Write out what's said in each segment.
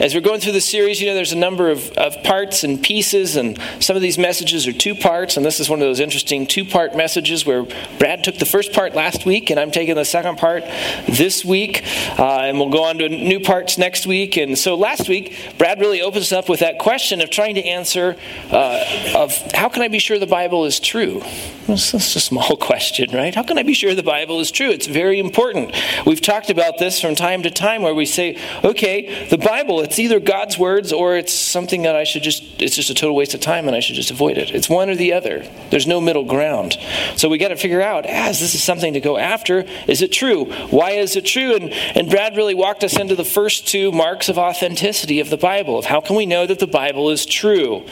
as we're going through the series, you know, there's a number of, of parts and pieces, and some of these messages are two parts, and this is one of those interesting two part messages where Brad took the first part last week, and I'm taking the second part this week, uh, and we'll go on to new parts next week. And so last week, Brad really opens up with that question of trying to answer uh, of how can I be sure the Bible is true? That's, just a small question, right? How can I be sure the Bible is true? It's very important. We've talked about this from time to time where we say, okay, the Bible, it's either God's words or it's something that I should just, it's just a total waste of time and I should just avoid it. It's one or the other. There's no middle ground. So we got to figure out, as ah, this is something to go after, is it true? Why is it true? And, and Brad really walked us into the first two marks of authenticity of the Bible, of how can we know that the Bible is true?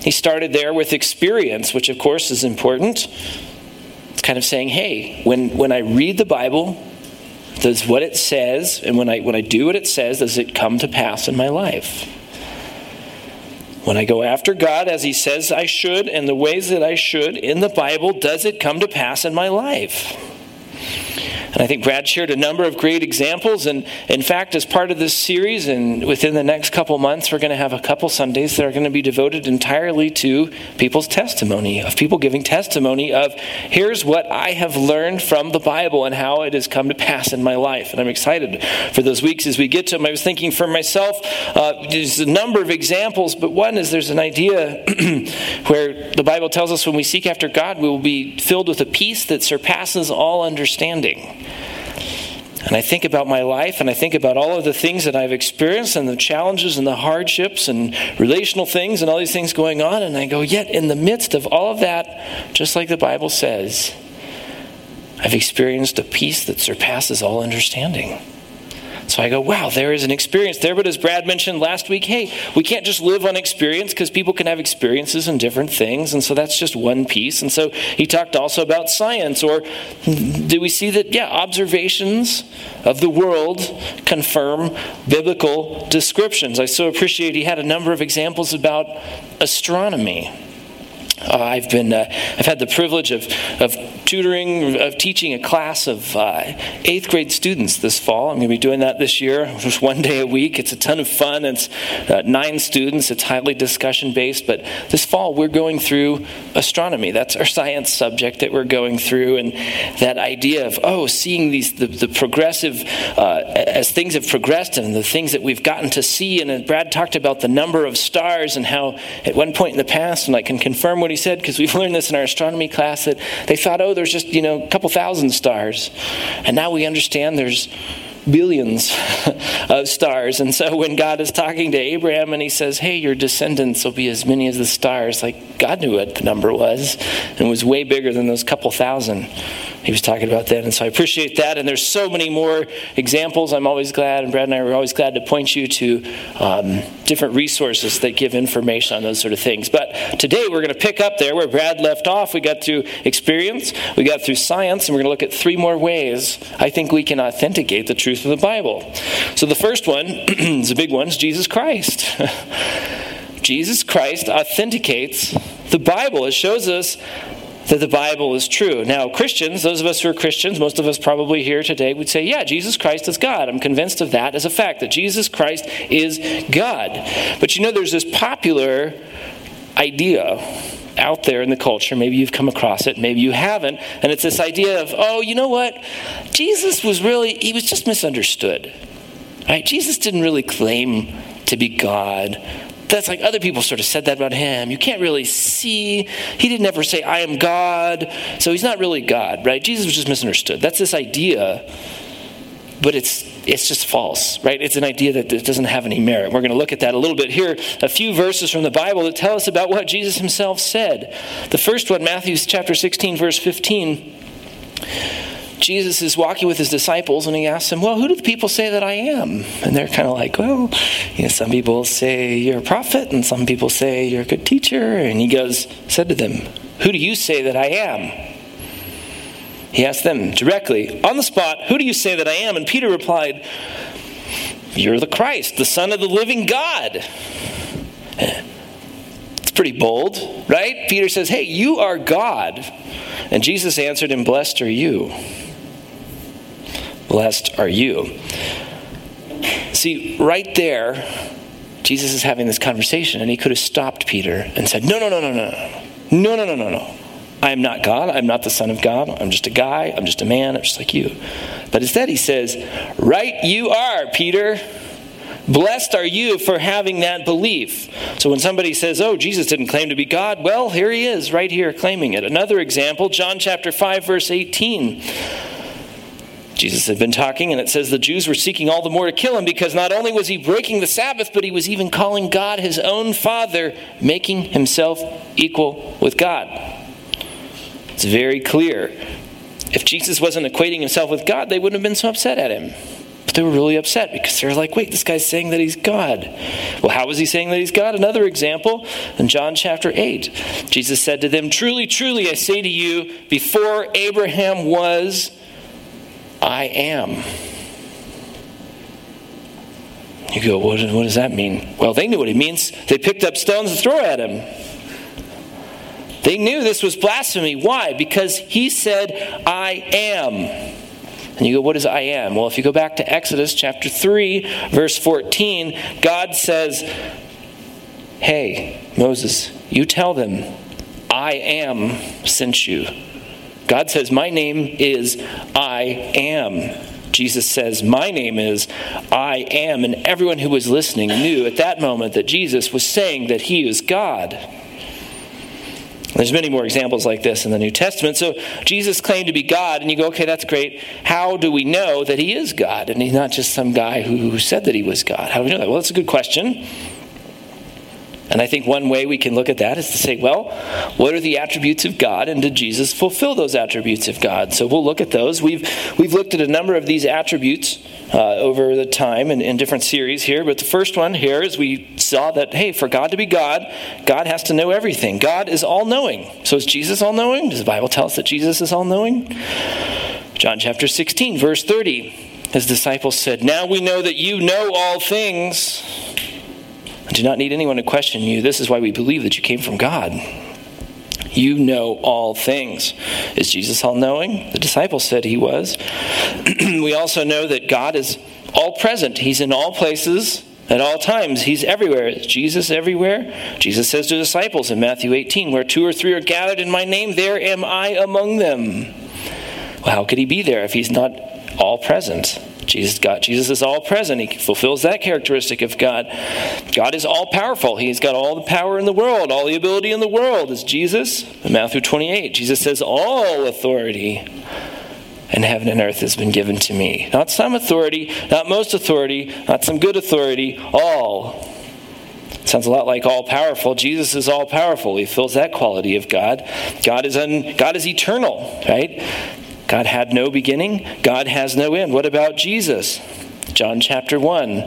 He started there with experience, which of course is important. It's kind of saying, hey, when, when I read the Bible, does what it says, and when I, when I do what it says, does it come to pass in my life? When I go after God as He says I should, and the ways that I should in the Bible, does it come to pass in my life? And I think Brad shared a number of great examples. And in fact, as part of this series, and within the next couple months, we're going to have a couple Sundays that are going to be devoted entirely to people's testimony, of people giving testimony of here's what I have learned from the Bible and how it has come to pass in my life. And I'm excited for those weeks as we get to them. I was thinking for myself, uh, there's a number of examples, but one is there's an idea where the Bible tells us when we seek after God, we will be filled with a peace that surpasses all understanding. And I think about my life and I think about all of the things that I've experienced and the challenges and the hardships and relational things and all these things going on. And I go, yet in the midst of all of that, just like the Bible says, I've experienced a peace that surpasses all understanding. So I go, wow, there is an experience there. But as Brad mentioned last week, hey, we can't just live on experience because people can have experiences in different things. And so that's just one piece. And so he talked also about science. Or do we see that, yeah, observations of the world confirm biblical descriptions? I so appreciate he had a number of examples about astronomy. Uh, I've been, uh, I've had the privilege of, of tutoring, of teaching a class of uh, eighth grade students this fall. I'm going to be doing that this year, just one day a week. It's a ton of fun. It's uh, nine students. It's highly discussion based. But this fall, we're going through astronomy. That's our science subject that we're going through, and that idea of oh, seeing these the, the progressive uh, as things have progressed and the things that we've gotten to see. And Brad talked about the number of stars and how at one point in the past, and I can confirm what he said because we've learned this in our astronomy class that they thought, oh, there's just, you know, a couple thousand stars. And now we understand there's billions of stars. And so when God is talking to Abraham and he says, Hey, your descendants will be as many as the stars, like God knew what the number was and was way bigger than those couple thousand he was talking about that. And so I appreciate that. And there's so many more examples. I'm always glad, and Brad and I are always glad to point you to um, different resources that give information on those sort of things. But today we're going to pick up there where Brad left off. We got through experience, we got through science, and we're going to look at three more ways I think we can authenticate the truth of the Bible. So the first one is a big one, is Jesus Christ. Jesus Christ authenticates the Bible. It shows us that the Bible is true. Now, Christians, those of us who are Christians, most of us probably here today would say, yeah, Jesus Christ is God. I'm convinced of that as a fact, that Jesus Christ is God. But you know, there's this popular idea out there in the culture. Maybe you've come across it, maybe you haven't. And it's this idea of, oh, you know what? Jesus was really, he was just misunderstood. Right? Jesus didn't really claim to be God that's like other people sort of said that about him. You can't really see. He didn't ever say, I am God. So he's not really God, right? Jesus was just misunderstood. That's this idea, but it's it's just false, right? It's an idea that doesn't have any merit. We're going to look at that a little bit here. A few verses from the Bible that tell us about what Jesus himself said. The first one, Matthew chapter 16, verse 15. Jesus is walking with his disciples and he asks them, Well, who do the people say that I am? And they're kind of like, Well, you know, some people say you're a prophet, and some people say you're a good teacher. And he goes, said to them, Who do you say that I am? He asked them directly, On the spot, who do you say that I am? And Peter replied, You're the Christ, the Son of the living God. It's pretty bold, right? Peter says, Hey, you are God. And Jesus answered him, Blessed are you. Blessed are you. See, right there, Jesus is having this conversation, and he could have stopped Peter and said, No, no, no, no, no. No, no, no, no, no. I am not God. I'm not the Son of God. I'm just a guy. I'm just a man. I'm just like you. But instead, he says, Right you are, Peter. Blessed are you for having that belief. So when somebody says, Oh, Jesus didn't claim to be God, well, here he is, right here, claiming it. Another example, John chapter 5, verse 18. Jesus had been talking, and it says the Jews were seeking all the more to kill him because not only was he breaking the Sabbath, but he was even calling God his own Father, making himself equal with God. It's very clear. If Jesus wasn't equating himself with God, they wouldn't have been so upset at him. But they were really upset because they're like, wait, this guy's saying that he's God. Well, how was he saying that he's God? Another example in John chapter 8. Jesus said to them, Truly, truly, I say to you, before Abraham was, I am. You go, what, what does that mean? Well, they knew what it means. They picked up stones to throw at him. They knew this was blasphemy. Why? Because he said, I am. And you go, what is I am? Well, if you go back to Exodus chapter 3, verse 14, God says, Hey, Moses, you tell them, I am sent you. God says, My name is I am. Jesus says, My name is I am. And everyone who was listening knew at that moment that Jesus was saying that he is God. There's many more examples like this in the New Testament. So Jesus claimed to be God, and you go, okay, that's great. How do we know that he is God? And he's not just some guy who said that he was God. How do we know that? Well, that's a good question. And I think one way we can look at that is to say, well, what are the attributes of God, and did Jesus fulfill those attributes of God? So we'll look at those. We've we've looked at a number of these attributes uh, over the time in, in different series here, but the first one here is we saw that hey, for God to be God, God has to know everything. God is all knowing. So is Jesus all knowing? Does the Bible tell us that Jesus is all knowing? John chapter 16, verse 30. His disciples said, Now we know that you know all things I do not need anyone to question you. This is why we believe that you came from God. You know all things. Is Jesus all knowing? The disciples said he was. we also know that God is all present, He's in all places. At all times, he's everywhere. Is Jesus everywhere? Jesus says to the disciples in Matthew 18, Where two or three are gathered in my name, there am I among them. Well, how could he be there if he's not all present? Jesus, God, Jesus is all present. He fulfills that characteristic of God. God is all powerful. He's got all the power in the world, all the ability in the world. Is Jesus? In Matthew 28, Jesus says, All authority in heaven and earth has been given to me. Not some authority, not most authority, not some good authority, all. Sounds a lot like all powerful. Jesus is all powerful. He fills that quality of God. God is un, God is eternal, right? God had no beginning, God has no end. What about Jesus? John chapter 1.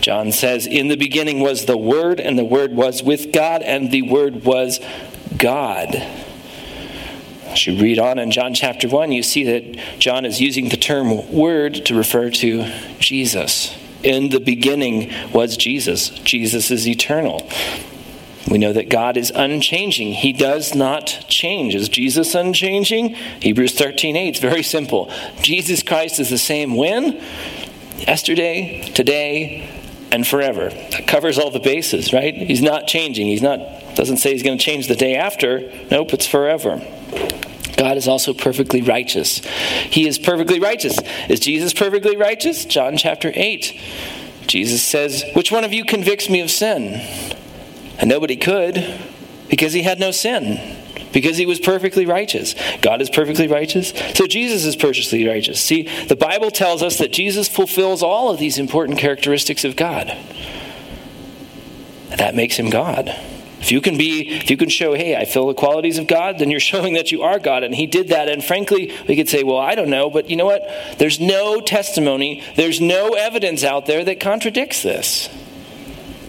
John says, In the beginning was the Word, and the Word was with God, and the Word was God. As you read on in John chapter 1, you see that John is using the term Word to refer to Jesus. In the beginning was Jesus. Jesus is eternal. We know that God is unchanging. He does not change. Is Jesus unchanging? Hebrews 13 8. It's very simple. Jesus Christ is the same when? Yesterday, today, and forever. That covers all the bases, right? He's not changing. He's not doesn't say he's going to change the day after. Nope, it's forever. God is also perfectly righteous. He is perfectly righteous. Is Jesus perfectly righteous? John chapter 8. Jesus says, Which one of you convicts me of sin? And nobody could because he had no sin, because he was perfectly righteous. God is perfectly righteous. So Jesus is perfectly righteous. See, the Bible tells us that Jesus fulfills all of these important characteristics of God. That makes him God. If you can be, if you can show, hey, I feel the qualities of God, then you're showing that you are God. And he did that. And frankly, we could say, well, I don't know, but you know what? There's no testimony, there's no evidence out there that contradicts this.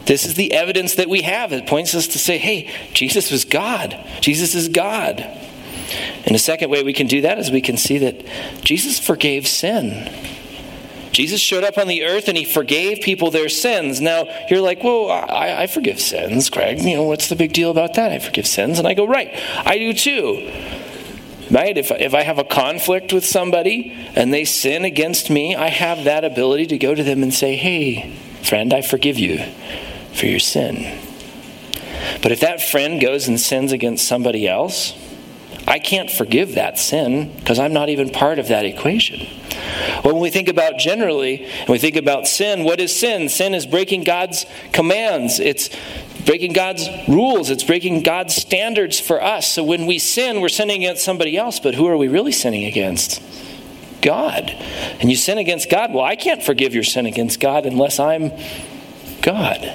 This is the evidence that we have. It points us to say, hey, Jesus was God. Jesus is God. And the second way we can do that is we can see that Jesus forgave sin. Jesus showed up on the earth and he forgave people their sins. Now, you're like, well, I, I, forgive sins, Craig. You know, what's the big deal about that? I forgive sins. And I go, right, I do too. Right? If, if I have a conflict with somebody and they sin against me, I have that ability to go to them and say, hey, friend, I forgive you for your sin. But if that friend goes and sins against somebody else, I can't forgive that sin because I'm not even part of that equation. Well, when we think about generally, and we think about sin, what is sin? Sin is breaking God's commands. It's breaking God's rules. It's breaking God's standards for us. So when we sin, we're sinning against somebody else, but who are we really sinning against? God. And you sin against God. Well, I can't forgive your sin against God unless I'm God.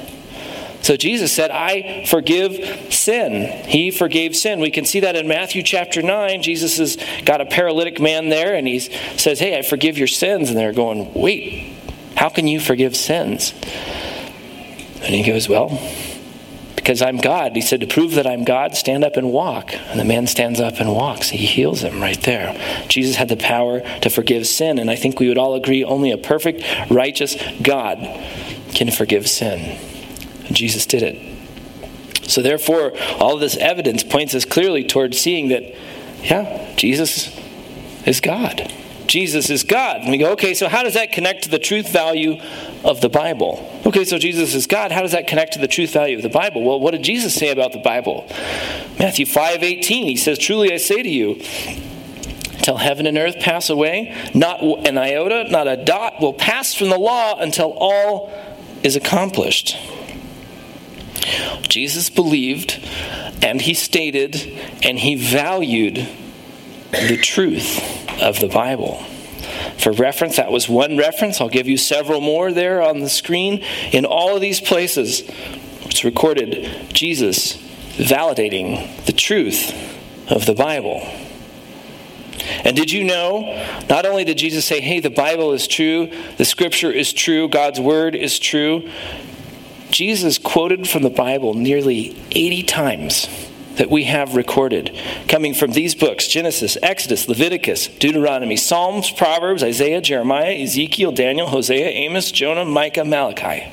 So Jesus said, I forgive sin. He forgave sin. We can see that in Matthew chapter 9. Jesus has got a paralytic man there and he says, Hey, I forgive your sins. And they're going, Wait, how can you forgive sins? And he goes, Well, because I'm God. He said, To prove that I'm God, stand up and walk. And the man stands up and walks. He heals him right there. Jesus had the power to forgive sin. And I think we would all agree only a perfect, righteous God can forgive sin. Jesus did it. So, therefore, all of this evidence points us clearly towards seeing that, yeah, Jesus is God. Jesus is God. And we go, okay, so how does that connect to the truth value of the Bible? Okay, so Jesus is God. How does that connect to the truth value of the Bible? Well, what did Jesus say about the Bible? Matthew 5 18, he says, Truly I say to you, till heaven and earth pass away, not an iota, not a dot will pass from the law until all is accomplished. Jesus believed and he stated and he valued the truth of the Bible. For reference, that was one reference. I'll give you several more there on the screen. In all of these places, it's recorded Jesus validating the truth of the Bible. And did you know, not only did Jesus say, hey, the Bible is true, the scripture is true, God's word is true, Jesus quoted from the Bible nearly 80 times that we have recorded, coming from these books Genesis, Exodus, Leviticus, Deuteronomy, Psalms, Proverbs, Isaiah, Jeremiah, Ezekiel, Daniel, Hosea, Amos, Jonah, Micah, Malachi.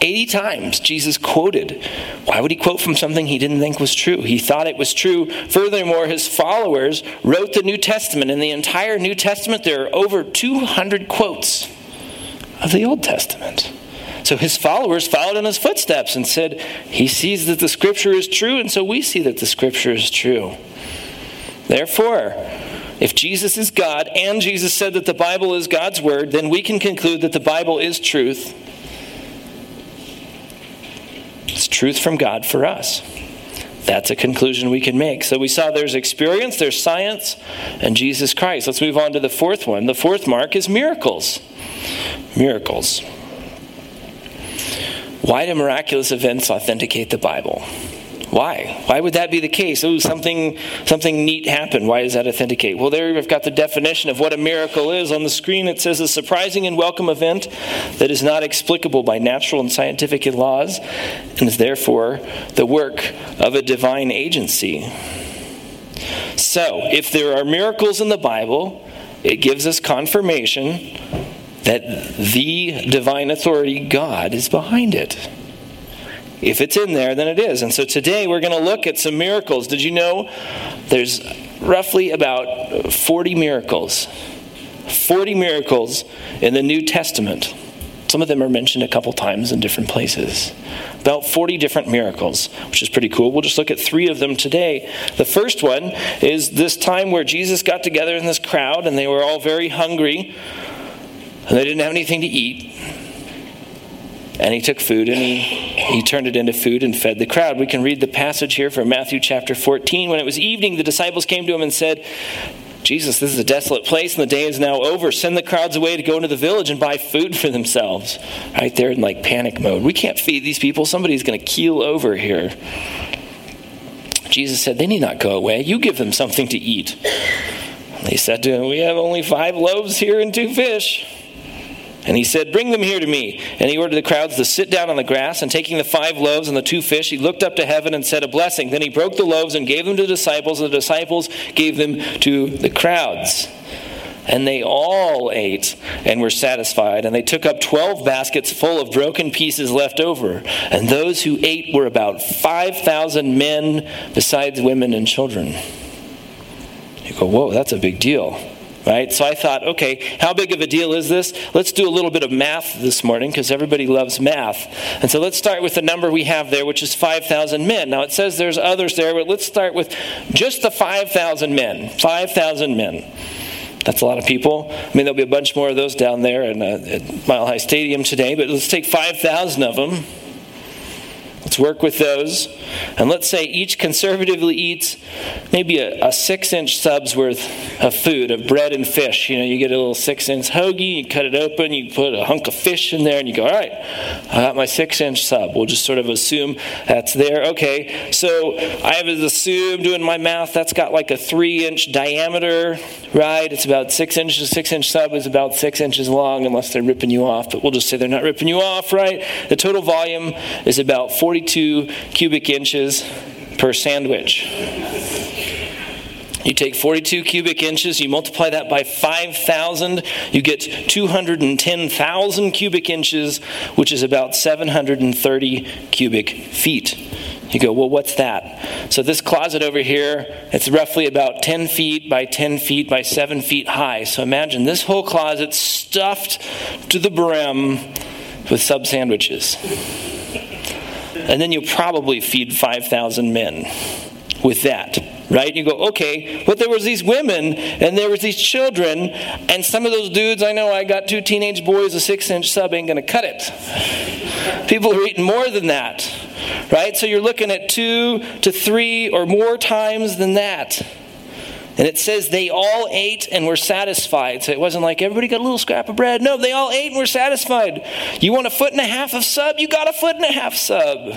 80 times Jesus quoted. Why would he quote from something he didn't think was true? He thought it was true. Furthermore, his followers wrote the New Testament. In the entire New Testament, there are over 200 quotes of the Old Testament. So his followers followed in his footsteps and said, He sees that the scripture is true, and so we see that the scripture is true. Therefore, if Jesus is God and Jesus said that the Bible is God's word, then we can conclude that the Bible is truth. It's truth from God for us. That's a conclusion we can make. So we saw there's experience, there's science, and Jesus Christ. Let's move on to the fourth one. The fourth mark is miracles. Miracles. Why do miraculous events authenticate the Bible? Why? Why would that be the case? Oh, something, something neat happened. Why does that authenticate? Well, there we've got the definition of what a miracle is. On the screen, it says a surprising and welcome event that is not explicable by natural and scientific laws and is therefore the work of a divine agency. So, if there are miracles in the Bible, it gives us confirmation that the divine authority, God, is behind it. If it's in there, then it is. And so today we're going to look at some miracles. Did you know there's roughly about 40 miracles? 40 miracles in the New Testament. Some of them are mentioned a couple times in different places. About 40 different miracles, which is pretty cool. We'll just look at three of them today. The first one is this time where Jesus got together in this crowd and they were all very hungry and they didn't have anything to eat. And he took food and he, he turned it into food and fed the crowd. We can read the passage here from Matthew chapter 14. When it was evening, the disciples came to him and said, Jesus, this is a desolate place and the day is now over. Send the crowds away to go into the village and buy food for themselves. Right there in like panic mode. We can't feed these people. Somebody's going to keel over here. Jesus said, They need not go away. You give them something to eat. They said to him, We have only five loaves here and two fish. And he said, Bring them here to me. And he ordered the crowds to sit down on the grass. And taking the five loaves and the two fish, he looked up to heaven and said a blessing. Then he broke the loaves and gave them to the disciples, and the disciples gave them to the crowds. And they all ate and were satisfied. And they took up twelve baskets full of broken pieces left over. And those who ate were about 5,000 men, besides women and children. You go, whoa, that's a big deal. Right? So I thought, okay, how big of a deal is this? Let's do a little bit of math this morning because everybody loves math. And so let's start with the number we have there, which is 5,000 men. Now it says there's others there, but let's start with just the 5,000 men. 5,000 men. That's a lot of people. I mean, there'll be a bunch more of those down there in, uh, at Mile High Stadium today, but let's take 5,000 of them. Work with those. And let's say each conservatively eats maybe a, a six inch sub's worth of food, of bread and fish. You know, you get a little six inch hoagie, you cut it open, you put a hunk of fish in there, and you go, all right, I got my six inch sub. We'll just sort of assume that's there. Okay, so I have assumed, doing my math, that's got like a three inch diameter, right? It's about six inches. Six inch sub is about six inches long, unless they're ripping you off, but we'll just say they're not ripping you off, right? The total volume is about 40 42 cubic inches per sandwich. You take 42 cubic inches, you multiply that by 5,000, you get 210,000 cubic inches, which is about 730 cubic feet. You go, well, what's that? So, this closet over here, it's roughly about 10 feet by 10 feet by 7 feet high. So, imagine this whole closet stuffed to the brim with sub sandwiches and then you'll probably feed 5,000 men with that right? You go okay but there was these women and there was these children and some of those dudes i know i got two teenage boys a six inch sub ain't gonna cut it. People are eating more than that right? So you're looking at two to three or more times than that and it says they all ate and were satisfied. So it wasn't like everybody got a little scrap of bread. No, they all ate and were satisfied. You want a foot and a half of sub? You got a foot and a half sub.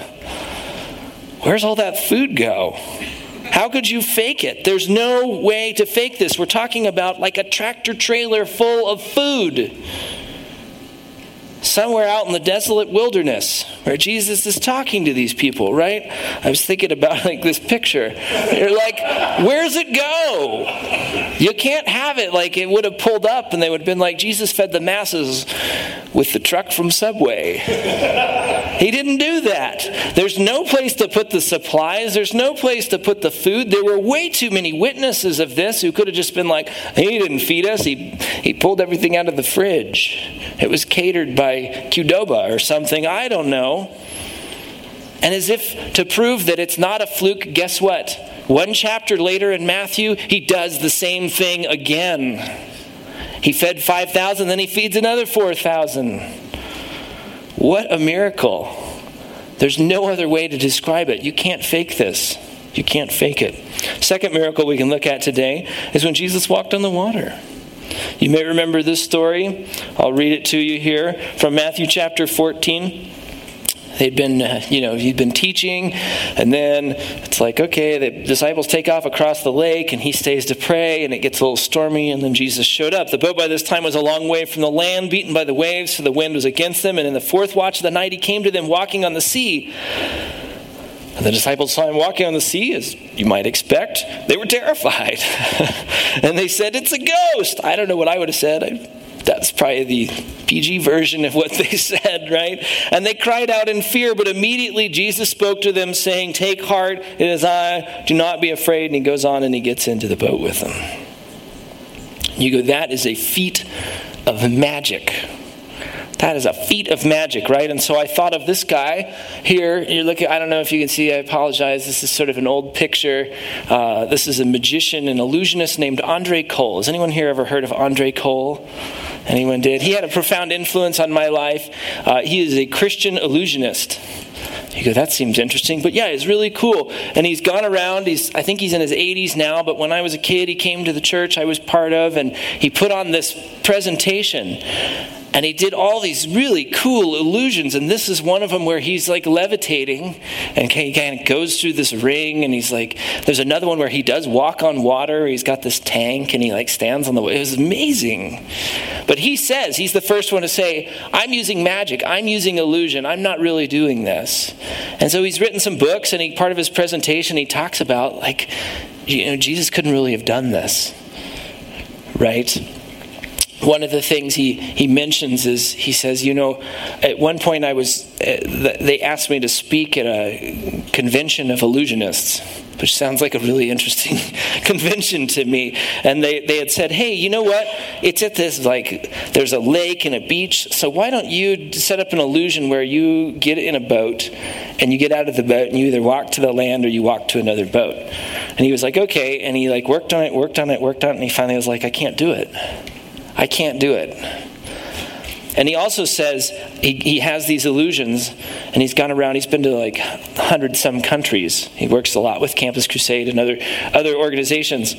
Where's all that food go? How could you fake it? There's no way to fake this. We're talking about like a tractor trailer full of food somewhere out in the desolate wilderness where Jesus is talking to these people, right? I was thinking about like this picture. You're like, where's it go? You can't have it like it would have pulled up and they would have been like, Jesus fed the masses with the truck from Subway. he didn't do that. There's no place to put the supplies, there's no place to put the food. There were way too many witnesses of this who could have just been like, he didn't feed us, he, he pulled everything out of the fridge. It was catered by Qdoba or something, I don't know. And as if to prove that it's not a fluke, guess what? One chapter later in Matthew, he does the same thing again. He fed 5,000, then he feeds another 4,000. What a miracle. There's no other way to describe it. You can't fake this. You can't fake it. Second miracle we can look at today is when Jesus walked on the water. You may remember this story. I'll read it to you here from Matthew chapter 14 they'd been uh, you know he'd been teaching and then it's like okay the disciples take off across the lake and he stays to pray and it gets a little stormy and then jesus showed up the boat by this time was a long way from the land beaten by the waves so the wind was against them and in the fourth watch of the night he came to them walking on the sea and the disciples saw him walking on the sea, as you might expect. They were terrified. and they said, It's a ghost. I don't know what I would have said. I, that's probably the PG version of what they said, right? And they cried out in fear, but immediately Jesus spoke to them, saying, Take heart, it is I, do not be afraid. And he goes on and he gets into the boat with them. You go, That is a feat of magic that is a feat of magic, right? And so I thought of this guy here. You're looking. I don't know if you can see, I apologize. This is sort of an old picture. Uh, this is a magician, an illusionist named Andre Cole. Has anyone here ever heard of Andre Cole? Anyone did? He had a profound influence on my life. Uh, he is a Christian illusionist. You go, that seems interesting. But yeah, it's really cool. And he's gone around. He's, I think he's in his 80s now, but when I was a kid, he came to the church I was part of, and he put on this presentation. And he did all these really cool illusions, and this is one of them where he's like levitating, and he kind of goes through this ring, and he's like, there's another one where he does walk on water. He's got this tank, and he like stands on the. It was amazing, but he says he's the first one to say, "I'm using magic. I'm using illusion. I'm not really doing this." And so he's written some books, and he part of his presentation he talks about like, you know, Jesus couldn't really have done this, right? One of the things he, he mentions is he says, you know, at one point I was, uh, they asked me to speak at a convention of illusionists. which sounds like a really interesting convention to me. And they, they had said, hey, you know what? It's at this, like, there's a lake and a beach, so why don't you set up an illusion where you get in a boat and you get out of the boat and you either walk to the land or you walk to another boat. And he was like, okay. And he like worked on it, worked on it, worked on it, and he finally was like, I can't do it. I can't do it. And he also says he, he has these illusions, and he's gone around, he's been to like 100 some countries. He works a lot with Campus Crusade and other, other organizations.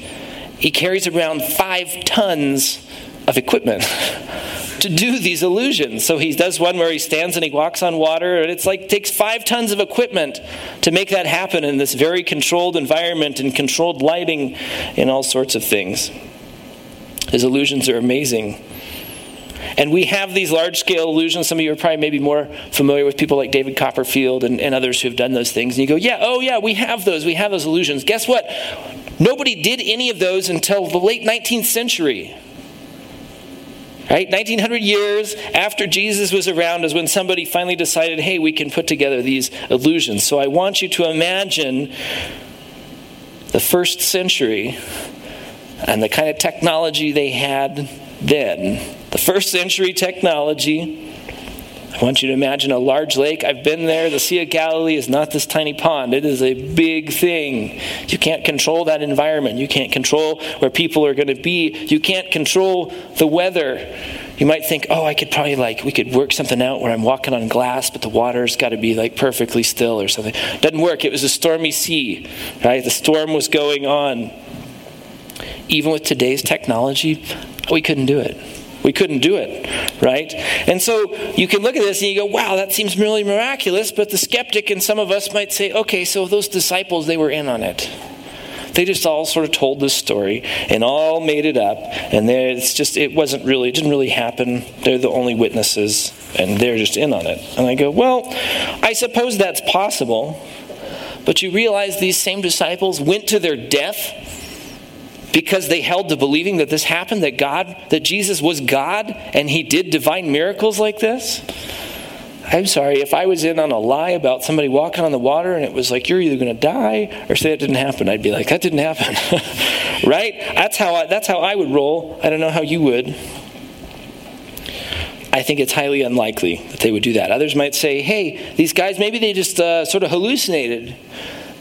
He carries around five tons of equipment to do these illusions. So he does one where he stands and he walks on water, and it's like takes five tons of equipment to make that happen in this very controlled environment and controlled lighting and all sorts of things. His illusions are amazing. And we have these large scale illusions. Some of you are probably maybe more familiar with people like David Copperfield and, and others who have done those things. And you go, yeah, oh yeah, we have those. We have those illusions. Guess what? Nobody did any of those until the late 19th century. Right? 1900 years after Jesus was around is when somebody finally decided, hey, we can put together these illusions. So I want you to imagine the first century and the kind of technology they had then. The first century technology. I want you to imagine a large lake. I've been there. The Sea of Galilee is not this tiny pond, it is a big thing. You can't control that environment. You can't control where people are going to be. You can't control the weather. You might think, oh, I could probably like, we could work something out where I'm walking on glass, but the water's got to be like perfectly still or something. Doesn't work. It was a stormy sea, right? The storm was going on. Even with today's technology, we couldn't do it. We couldn't do it, right? And so you can look at this and you go, wow, that seems really miraculous. But the skeptic and some of us might say, okay, so those disciples, they were in on it. They just all sort of told this story and all made it up. And it's just, it wasn't really, it didn't really happen. They're the only witnesses and they're just in on it. And I go, well, I suppose that's possible. But you realize these same disciples went to their death because they held to believing that this happened, that God, that Jesus was God and he did divine miracles like this? I'm sorry, if I was in on a lie about somebody walking on the water and it was like, you're either going to die or say it didn't happen, I'd be like, that didn't happen. right? That's how, I, that's how I would roll. I don't know how you would. I think it's highly unlikely that they would do that. Others might say, hey, these guys, maybe they just uh, sort of hallucinated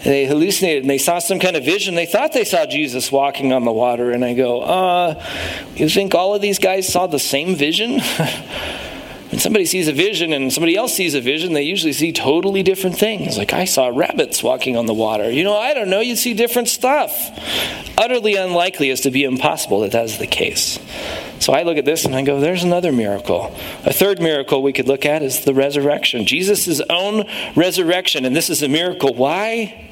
they hallucinated and they saw some kind of vision. They thought they saw Jesus walking on the water. And I go, uh, you think all of these guys saw the same vision? when somebody sees a vision and somebody else sees a vision, they usually see totally different things. Like, I saw rabbits walking on the water. You know, I don't know, you see different stuff. Utterly unlikely as to be impossible that that's the case. So I look at this and I go, there's another miracle. A third miracle we could look at is the resurrection. Jesus' own resurrection. And this is a miracle. Why?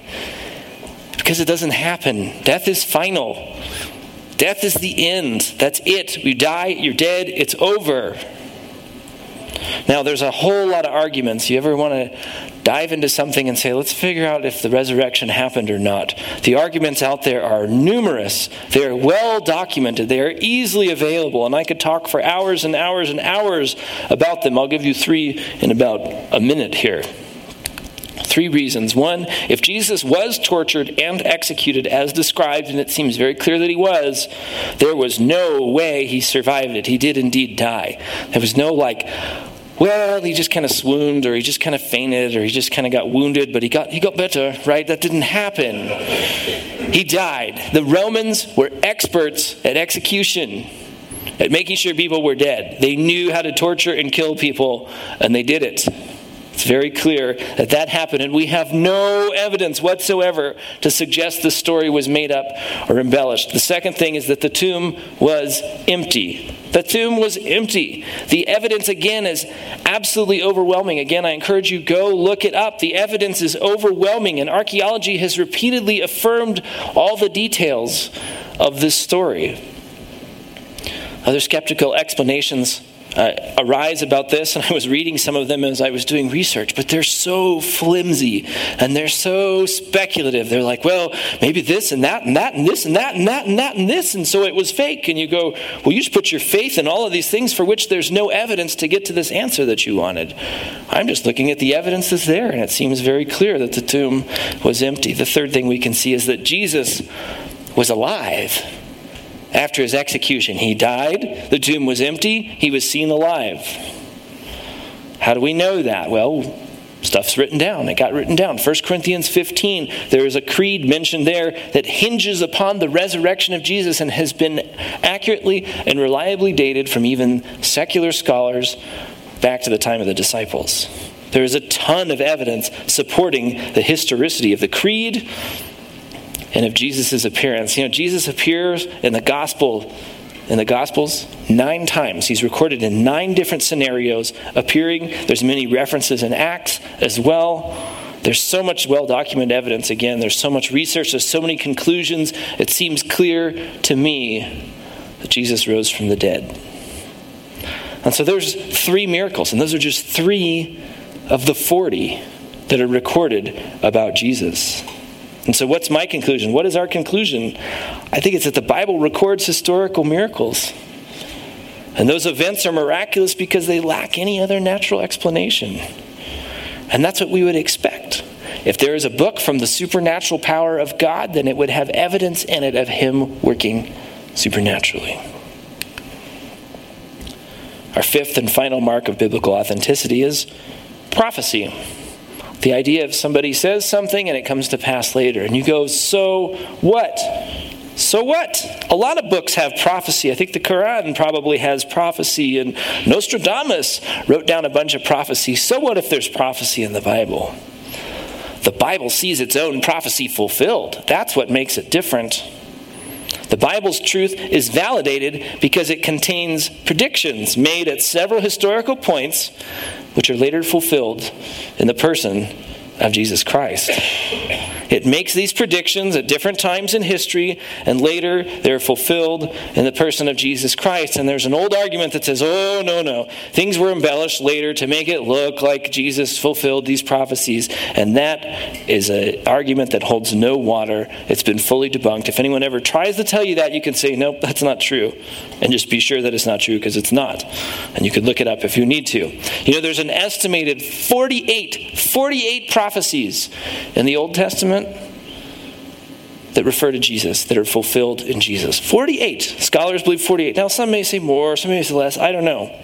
Because it doesn't happen. Death is final. Death is the end. That's it. You die, you're dead, it's over. Now, there's a whole lot of arguments. You ever want to dive into something and say, let's figure out if the resurrection happened or not? The arguments out there are numerous. They are well documented. They are easily available. And I could talk for hours and hours and hours about them. I'll give you three in about a minute here. Three reasons. One, if Jesus was tortured and executed as described, and it seems very clear that he was, there was no way he survived it. He did indeed die. There was no, like, well, he just kind of swooned, or he just kind of fainted, or he just kind of got wounded, but he got, he got better, right? That didn't happen. He died. The Romans were experts at execution at making sure people were dead. They knew how to torture and kill people, and they did it. It's very clear that that happened, and we have no evidence whatsoever to suggest the story was made up or embellished. The second thing is that the tomb was empty. The tomb was empty. The evidence, again, is absolutely overwhelming. Again, I encourage you, go look it up. The evidence is overwhelming, and archaeology has repeatedly affirmed all the details of this story. Other skeptical explanations uh, arise about this, and I was reading some of them as I was doing research, but they're so flimsy and they're so speculative. They're like, well, maybe this and that and that and this and that and that and that and this, and so it was fake. And you go, well, you just put your faith in all of these things for which there's no evidence to get to this answer that you wanted. I'm just looking at the evidence that's there, and it seems very clear that the tomb was empty. The third thing we can see is that Jesus was alive after his execution. He died, the tomb was empty, he was seen alive. How do we know that? Well, stuff's written down. It got written down. 1 Corinthians 15, there is a creed mentioned there that hinges upon the resurrection of Jesus and has been accurately and reliably dated from even secular scholars back to the time of the disciples. There is a ton of evidence supporting the historicity of the creed and of Jesus' appearance. You know, Jesus appears in the gospel in the gospels nine times. He's recorded in nine different scenarios appearing. There's many references in acts as well. There's so much well documented evidence. Again there's so much research. There's so many conclusions. It seems clear to me that jesus rose from the dead. And so there's three miracles and those are just three of the 40 that are recorded about jesus and so, what's my conclusion? What is our conclusion? I think it's that the Bible records historical miracles. And those events are miraculous because they lack any other natural explanation. And that's what we would expect. If there is a book from the supernatural power of God, then it would have evidence in it of Him working supernaturally. Our fifth and final mark of biblical authenticity is prophecy. The idea of somebody says something and it comes to pass later, and you go, so what? So what? A lot of books have prophecy. I think the Quran probably has prophecy, and Nostradamus wrote down a bunch of prophecy. So what if there's prophecy in the Bible? The Bible sees its own prophecy fulfilled. That's what makes it different. The Bible's truth is validated because it contains predictions made at several historical points which are later fulfilled in the person of Jesus Christ. It makes these predictions at different times in history, and later they're fulfilled in the person of Jesus Christ. And there's an old argument that says, oh, no, no, things were embellished later to make it look like Jesus fulfilled these prophecies. And that is an argument that holds no water. It's been fully debunked. If anyone ever tries to tell you that, you can say, nope, that's not true. And just be sure that it's not true because it's not. And you could look it up if you need to. You know, there's an estimated 48, 48 prophecies in the Old Testament that refer to Jesus, that are fulfilled in Jesus. 48. Scholars believe 48. Now, some may say more, some may say less. I don't know.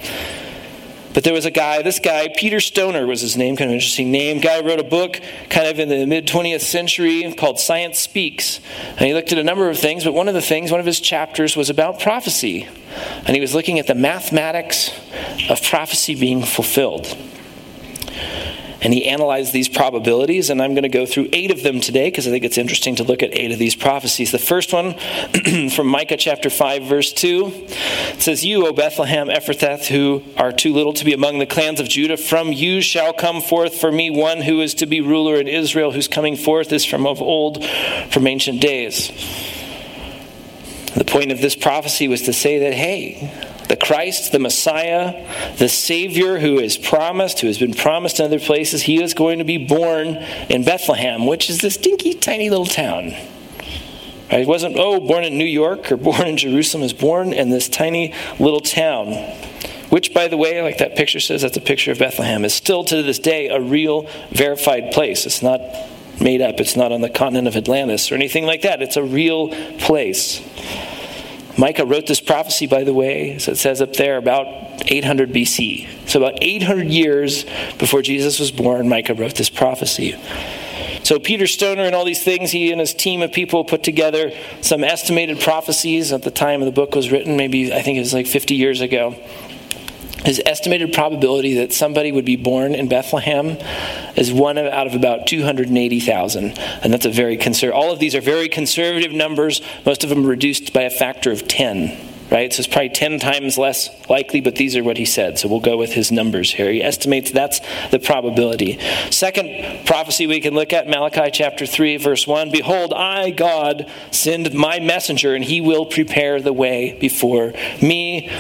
But there was a guy, this guy, Peter Stoner was his name, kind of interesting name. Guy wrote a book kind of in the mid 20th century called Science Speaks. And he looked at a number of things, but one of the things, one of his chapters was about prophecy. And he was looking at the mathematics of prophecy being fulfilled and he analyzed these probabilities. And I'm going to go through eight of them today because I think it's interesting to look at eight of these prophecies. The first one from Micah chapter 5, verse 2 says, You, O Bethlehem Ephrathah, who are too little to be among the clans of Judah, from you shall come forth for me one who is to be ruler in Israel, whose coming forth is from of old, from ancient days. The point of this prophecy was to say that, hey, the Christ, the Messiah, the Savior who is promised, who has been promised in other places, he is going to be born in Bethlehem, which is this dinky, tiny little town. Right? He wasn't, oh, born in New York or born in Jerusalem. Was born in this tiny little town, which, by the way, like that picture says, that's a picture of Bethlehem, is still to this day a real, verified place. It's not made up, it's not on the continent of Atlantis or anything like that. It's a real place. Micah wrote this prophecy, by the way, as it says up there, about 800 BC. So, about 800 years before Jesus was born, Micah wrote this prophecy. So, Peter Stoner and all these things, he and his team of people put together some estimated prophecies at the time the book was written, maybe I think it was like 50 years ago his estimated probability that somebody would be born in Bethlehem is one out of about 280,000. And that's a very conservative, all of these are very conservative numbers, most of them reduced by a factor of 10. Right? So it's probably 10 times less likely, but these are what he said. So we'll go with his numbers here. He estimates that's the probability. Second prophecy we can look at Malachi chapter 3, verse 1 Behold, I, God, send my messenger, and he will prepare the way before me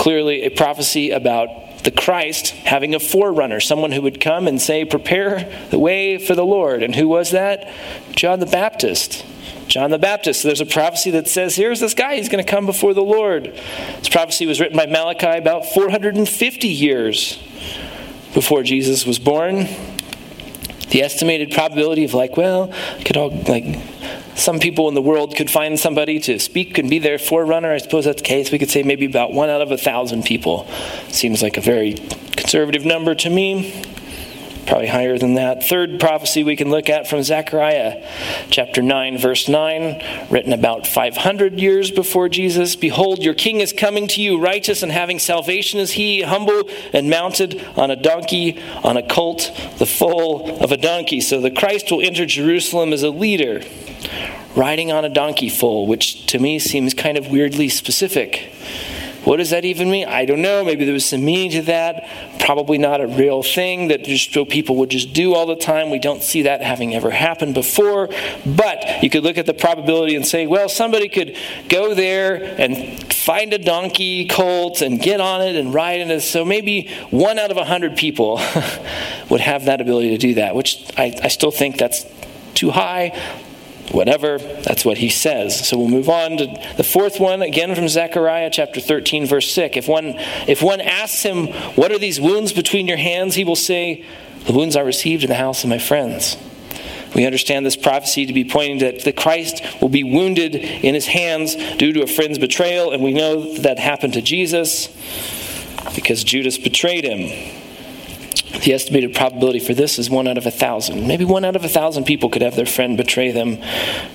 clearly a prophecy about the Christ having a forerunner, someone who would come and say, Prepare the way for the Lord. And who was that? John the Baptist. John the Baptist. There's a prophecy that says, Here's this guy, he's going to come before the Lord. This prophecy was written by Malachi about 450 years before Jesus was born. The estimated probability of, like, well, could all, like, some people in the world could find somebody to speak and be their forerunner. I suppose that's the case. We could say maybe about one out of a thousand people. Seems like a very conservative number to me probably higher than that. Third prophecy we can look at from Zechariah chapter 9, verse 9, written about 500 years before Jesus. Behold, your king is coming to you, righteous and having salvation is he, humble and mounted on a donkey, on a colt, the foal of a donkey. So the Christ will enter Jerusalem as a leader, riding on a donkey foal, which to me seems kind of weirdly specific. What does that even mean? I don't know. Maybe there was some meaning to that. Probably not a real thing that just people would just do all the time. We don't see that having ever happened before. But you could look at the probability and say, well, somebody could go there and find a donkey colt and get on it and ride it. So maybe one out of a hundred people would have that ability to do that, which I, I still think that's too high whatever. That's what he says. So we'll move on to the fourth one, again from Zechariah chapter 13, verse 6. If one, if one asks him, What are these wounds between your hands? he will say, The wounds I received in the house of my friends. We understand this prophecy to be pointing that the Christ will be wounded in his hands due to a friend's betrayal, and we know that happened to Jesus because Judas betrayed him. The estimated probability for this is one out of a thousand. Maybe one out of a thousand people could have their friend betray them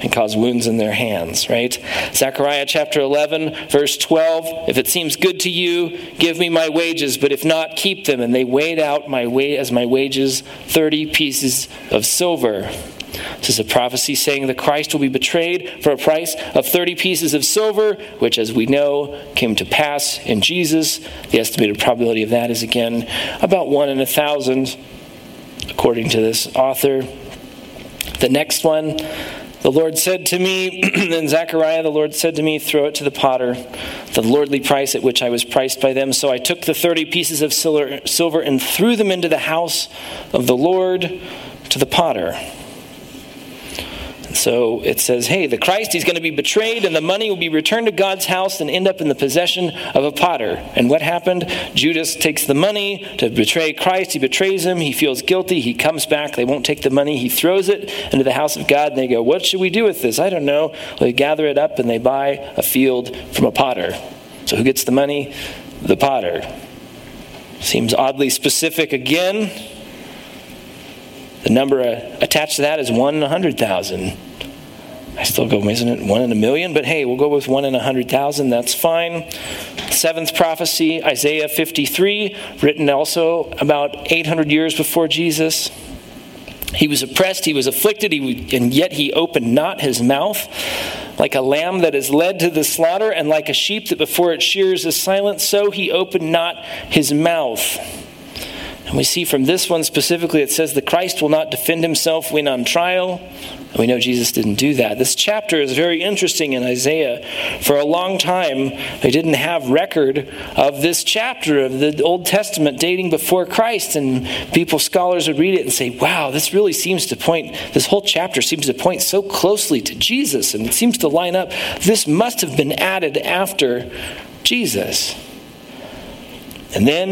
and cause wounds in their hands, right? Zechariah chapter 11, verse 12 If it seems good to you, give me my wages, but if not, keep them. And they weighed out my way as my wages 30 pieces of silver. This is a prophecy saying that Christ will be betrayed for a price of 30 pieces of silver, which, as we know, came to pass in Jesus. The estimated probability of that is again about one in a thousand, according to this author. The next one, the Lord said to me, in Zechariah, the Lord said to me, Throw it to the potter, the lordly price at which I was priced by them. So I took the 30 pieces of silver and threw them into the house of the Lord to the potter. So it says, hey, the Christ, he's going to be betrayed, and the money will be returned to God's house and end up in the possession of a potter. And what happened? Judas takes the money to betray Christ. He betrays him. He feels guilty. He comes back. They won't take the money. He throws it into the house of God, and they go, What should we do with this? I don't know. They gather it up and they buy a field from a potter. So who gets the money? The potter. Seems oddly specific again. The number uh, attached to that is one in a hundred thousand. I still go, isn't it one in a million? But hey, we'll go with one in a hundred thousand. That's fine. Seventh prophecy, Isaiah 53, written also about 800 years before Jesus. He was oppressed, he was afflicted, he, and yet he opened not his mouth. Like a lamb that is led to the slaughter, and like a sheep that before it shears is silent, so he opened not his mouth. And we see from this one specifically, it says the Christ will not defend himself when on trial. And we know Jesus didn't do that. This chapter is very interesting in Isaiah. For a long time, they didn't have record of this chapter of the Old Testament dating before Christ. And people, scholars would read it and say, wow, this really seems to point, this whole chapter seems to point so closely to Jesus. And it seems to line up. This must have been added after Jesus. And then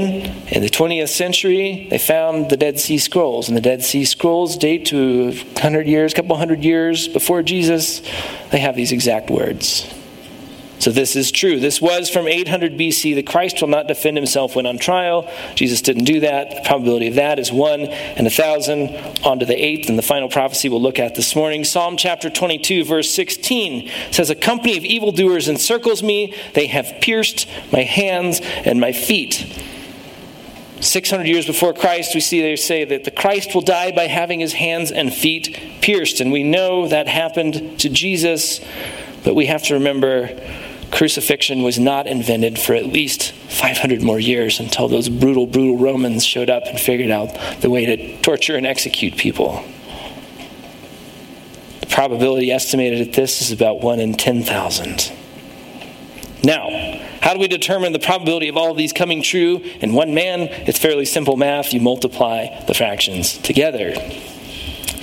in the 20th century, they found the Dead Sea Scrolls. And the Dead Sea Scrolls date to 100 years, a couple hundred years before Jesus. They have these exact words. So this is true. This was from 800 BC. The Christ will not defend himself when on trial. Jesus didn't do that. The probability of that is one and a thousand. On to the eighth and the final prophecy we'll look at this morning. Psalm chapter 22, verse 16 says, A company of evildoers encircles me. They have pierced my hands and my feet. 600 years before Christ, we see they say that the Christ will die by having his hands and feet pierced. And we know that happened to Jesus, but we have to remember crucifixion was not invented for at least 500 more years until those brutal, brutal Romans showed up and figured out the way to torture and execute people. The probability estimated at this is about 1 in 10,000. Now, how do we determine the probability of all of these coming true in one man? It's fairly simple math. You multiply the fractions together.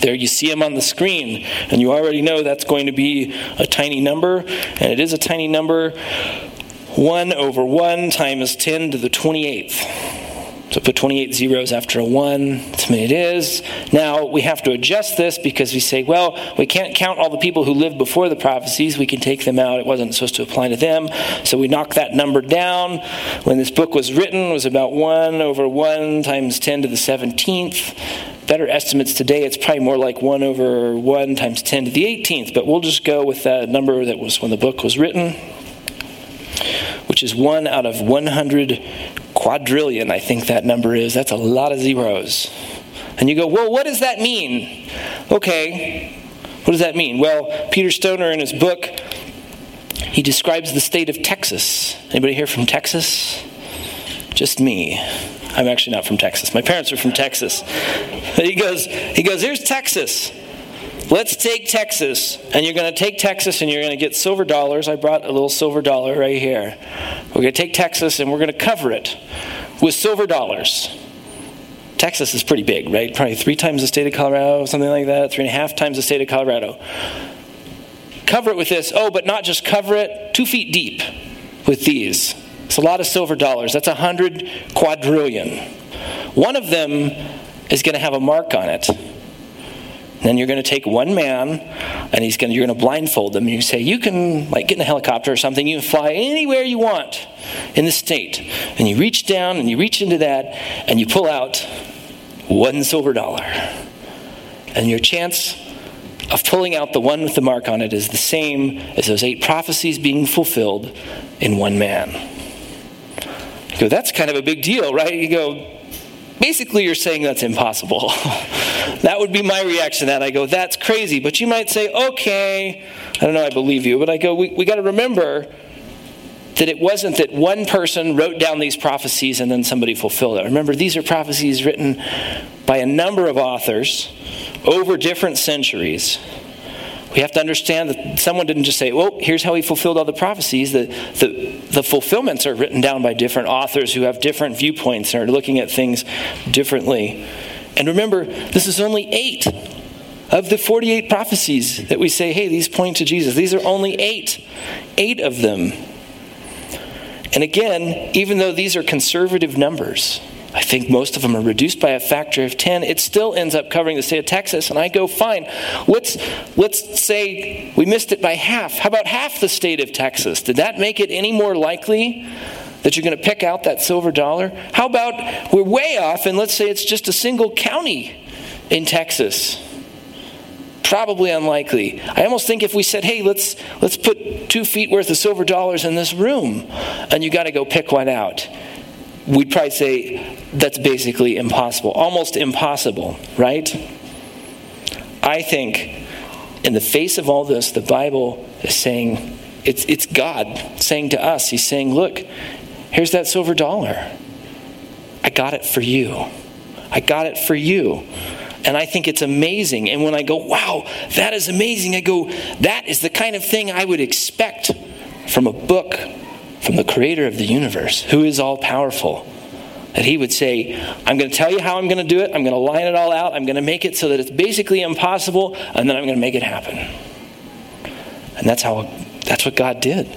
There you see them on the screen, and you already know that's going to be a tiny number, and it is a tiny number. 1 over 1 times 10 to the 28th. So put 28 zeros after a 1. That's many it is. Now we have to adjust this because we say, well, we can't count all the people who lived before the prophecies. We can take them out. It wasn't supposed to apply to them. So we knock that number down. When this book was written, it was about 1 over 1 times 10 to the 17th. Better estimates today, it's probably more like 1 over 1 times 10 to the 18th. But we'll just go with that number that was when the book was written which is one out of 100 quadrillion, I think that number is. That's a lot of zeros. And you go, well, what does that mean? Okay, what does that mean? Well, Peter Stoner in his book, he describes the state of Texas. Anybody here from Texas? Just me. I'm actually not from Texas. My parents are from Texas. But he goes, he goes, here's Texas. Let's take Texas, and you're going to take Texas and you're going to get silver dollars. I brought a little silver dollar right here. We're going to take Texas and we're going to cover it with silver dollars. Texas is pretty big, right? Probably three times the state of Colorado, something like that, three and a half times the state of Colorado. Cover it with this. Oh, but not just cover it, two feet deep with these. It's a lot of silver dollars. That's a hundred quadrillion. One of them is going to have a mark on it then you're going to take one man and he's going to, you're going to blindfold them. You say, you can like get in a helicopter or something. You can fly anywhere you want in the state. And you reach down and you reach into that and you pull out one silver dollar. And your chance of pulling out the one with the mark on it is the same as those eight prophecies being fulfilled in one man. You go, that's kind of a big deal, right? You go, basically you're saying that's impossible. that would be my reaction to that. I go, that's crazy. But you might say, okay, I don't know, I believe you. But I go, we, we got to remember that it wasn't that one person wrote down these prophecies and then somebody fulfilled it. Remember, these are prophecies written by a number of authors over different centuries we have to understand that someone didn't just say, well, here's how he fulfilled all the prophecies. The, the, the fulfillments are written down by different authors who have different viewpoints and are looking at things differently. And remember, this is only eight of the 48 prophecies that we say, hey, these point to Jesus. These are only eight. Eight of them. And again, even though these are conservative numbers, I think most of them are reduced by a factor of 10. It still ends up covering the state of Texas. And I go, fine, let's, let's say we missed it by half. How about half the state of Texas? Did that make it any more likely that you're going to pick out that silver dollar? How about we're way off and let's say it's just a single county in Texas? Probably unlikely. I almost think if we said, hey, let's, let's put two feet worth of silver dollars in this room, and you got to go pick one out we'd probably say that's basically impossible, almost impossible, right? I think in the face of all this, the Bible is saying, it's, it's God saying to us, He's saying, Look, here's that silver dollar. I got it for you. I got it for you. And I think it's amazing. And when I go, wow, that is amazing, I go, that is the kind of thing I would expect from a book from the creator of the universe, who is all powerful. That he would say, I'm going to tell you how I'm going to do it. I'm going to line it all out. I'm going to make it so that it's basically impossible, and then I'm going to make it happen. And that's how that's what God did.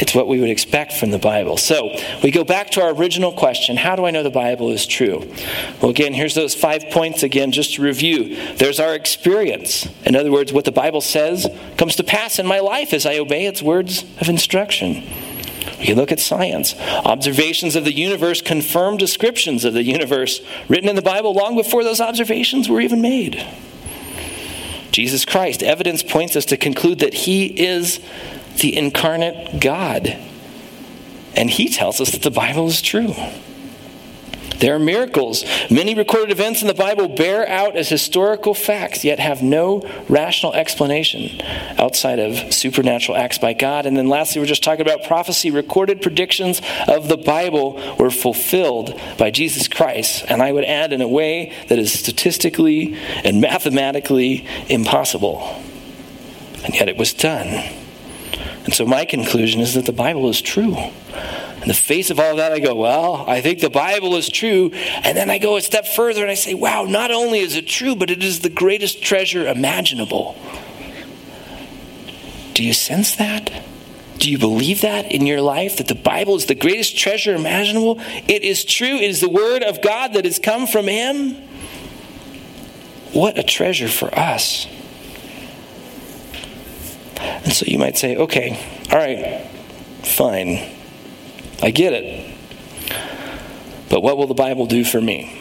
It's what we would expect from the Bible. So we go back to our original question How do I know the Bible is true? Well, again, here's those five points again, just to review. There's our experience. In other words, what the Bible says comes to pass in my life as I obey its words of instruction. You look at science. Observations of the universe confirm descriptions of the universe written in the Bible long before those observations were even made. Jesus Christ, evidence points us to conclude that he is the incarnate God. And he tells us that the Bible is true. There are miracles. Many recorded events in the Bible bear out as historical facts, yet have no rational explanation outside of supernatural acts by God. And then lastly, we're just talking about prophecy. Recorded predictions of the Bible were fulfilled by Jesus Christ. And I would add in a way that is statistically and mathematically impossible. And yet it was done. And so my conclusion is that the Bible is true. In the face of all that, I go, well, I think the Bible is true. And then I go a step further and I say, wow, not only is it true, but it is the greatest treasure imaginable. Do you sense that? Do you believe that in your life? That the Bible is the greatest treasure imaginable? It is true. It is the Word of God that has come from Him. What a treasure for us. And so you might say, okay, all right, fine. I get it. But what will the Bible do for me?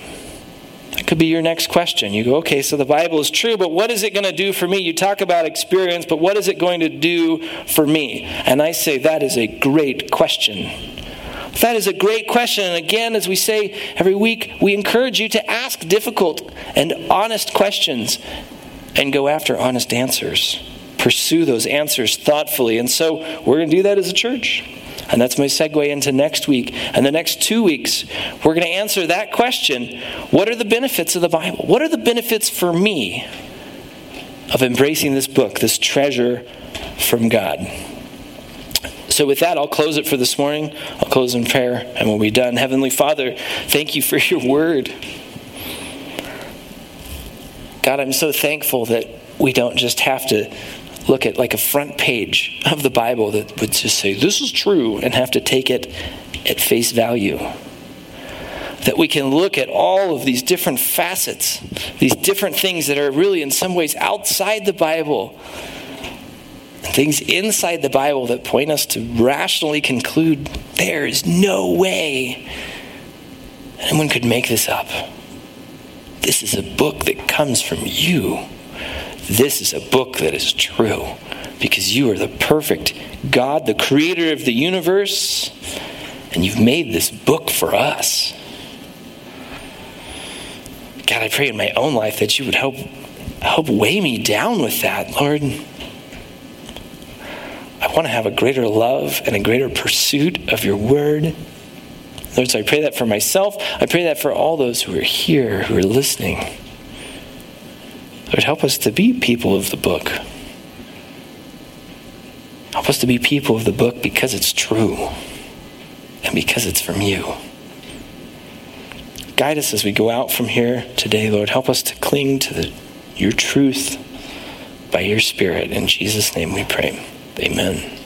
That could be your next question. You go, okay, so the Bible is true, but what is it going to do for me? You talk about experience, but what is it going to do for me? And I say that is a great question. That is a great question. And again, as we say every week, we encourage you to ask difficult and honest questions and go after honest answers. Pursue those answers thoughtfully. And so we're going to do that as a church. And that's my segue into next week. And the next two weeks, we're going to answer that question What are the benefits of the Bible? What are the benefits for me of embracing this book, this treasure from God? So, with that, I'll close it for this morning. I'll close in prayer and we'll be done. Heavenly Father, thank you for your word. God, I'm so thankful that we don't just have to look at like a front page of the Bible that would just say, this is true, and have to take it at face value. That we can look at all of these different facets, these different things that are really in some ways outside the Bible, things inside the Bible that point us to rationally conclude there is no way anyone could make this up. This is a book that comes from you. This is a book that is true because you are the perfect God, the creator of the universe, and you've made this book for us. God, I pray in my own life that you would help help weigh me down with that, Lord. I want to have a greater love and a greater pursuit of your word. Lord, so I pray that for myself. I pray that for all those who are here, who are listening. Lord, help us to be people of the book. Help us to be people of the book because it's true and because it's from you. Guide us as we go out from here today, Lord. Help us to cling to the, your truth by your Spirit. In Jesus' name we pray. Amen.